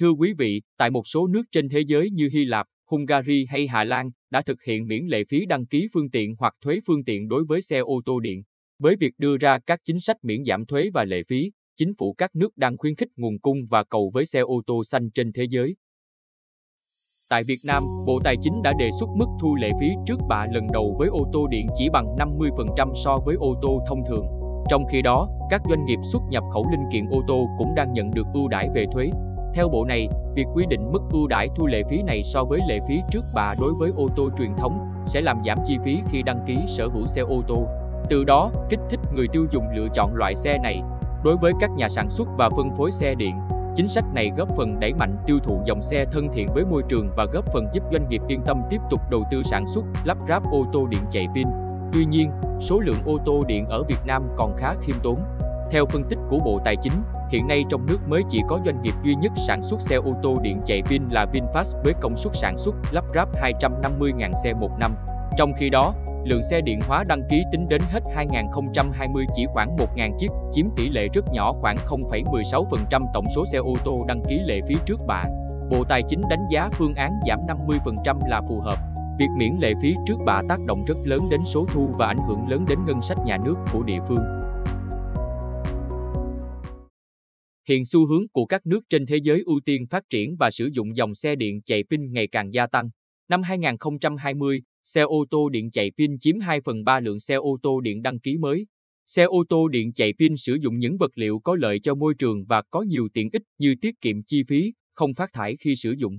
Thưa quý vị, tại một số nước trên thế giới như Hy Lạp, Hungary hay Hà Lan đã thực hiện miễn lệ phí đăng ký phương tiện hoặc thuế phương tiện đối với xe ô tô điện. Với việc đưa ra các chính sách miễn giảm thuế và lệ phí, chính phủ các nước đang khuyến khích nguồn cung và cầu với xe ô tô xanh trên thế giới. Tại Việt Nam, Bộ Tài chính đã đề xuất mức thu lệ phí trước bạ lần đầu với ô tô điện chỉ bằng 50% so với ô tô thông thường. Trong khi đó, các doanh nghiệp xuất nhập khẩu linh kiện ô tô cũng đang nhận được ưu đãi về thuế. Theo bộ này, việc quy định mức ưu đãi thu lệ phí này so với lệ phí trước bạ đối với ô tô truyền thống sẽ làm giảm chi phí khi đăng ký sở hữu xe ô tô. Từ đó, kích thích người tiêu dùng lựa chọn loại xe này. Đối với các nhà sản xuất và phân phối xe điện, Chính sách này góp phần đẩy mạnh tiêu thụ dòng xe thân thiện với môi trường và góp phần giúp doanh nghiệp yên tâm tiếp tục đầu tư sản xuất, lắp ráp ô tô điện chạy pin. Tuy nhiên, số lượng ô tô điện ở Việt Nam còn khá khiêm tốn. Theo phân tích của Bộ Tài chính, hiện nay trong nước mới chỉ có doanh nghiệp duy nhất sản xuất xe ô tô điện chạy pin là VinFast với công suất sản xuất lắp ráp 250.000 xe một năm. Trong khi đó, lượng xe điện hóa đăng ký tính đến hết 2020 chỉ khoảng 1.000 chiếc, chiếm tỷ lệ rất nhỏ khoảng 0,16% tổng số xe ô tô đăng ký lệ phí trước bạ. Bộ Tài chính đánh giá phương án giảm 50% là phù hợp. Việc miễn lệ phí trước bạ tác động rất lớn đến số thu và ảnh hưởng lớn đến ngân sách nhà nước của địa phương. Hiện xu hướng của các nước trên thế giới ưu tiên phát triển và sử dụng dòng xe điện chạy pin ngày càng gia tăng. Năm 2020, Xe ô tô điện chạy pin chiếm 2 phần 3 lượng xe ô tô điện đăng ký mới. Xe ô tô điện chạy pin sử dụng những vật liệu có lợi cho môi trường và có nhiều tiện ích như tiết kiệm chi phí, không phát thải khi sử dụng.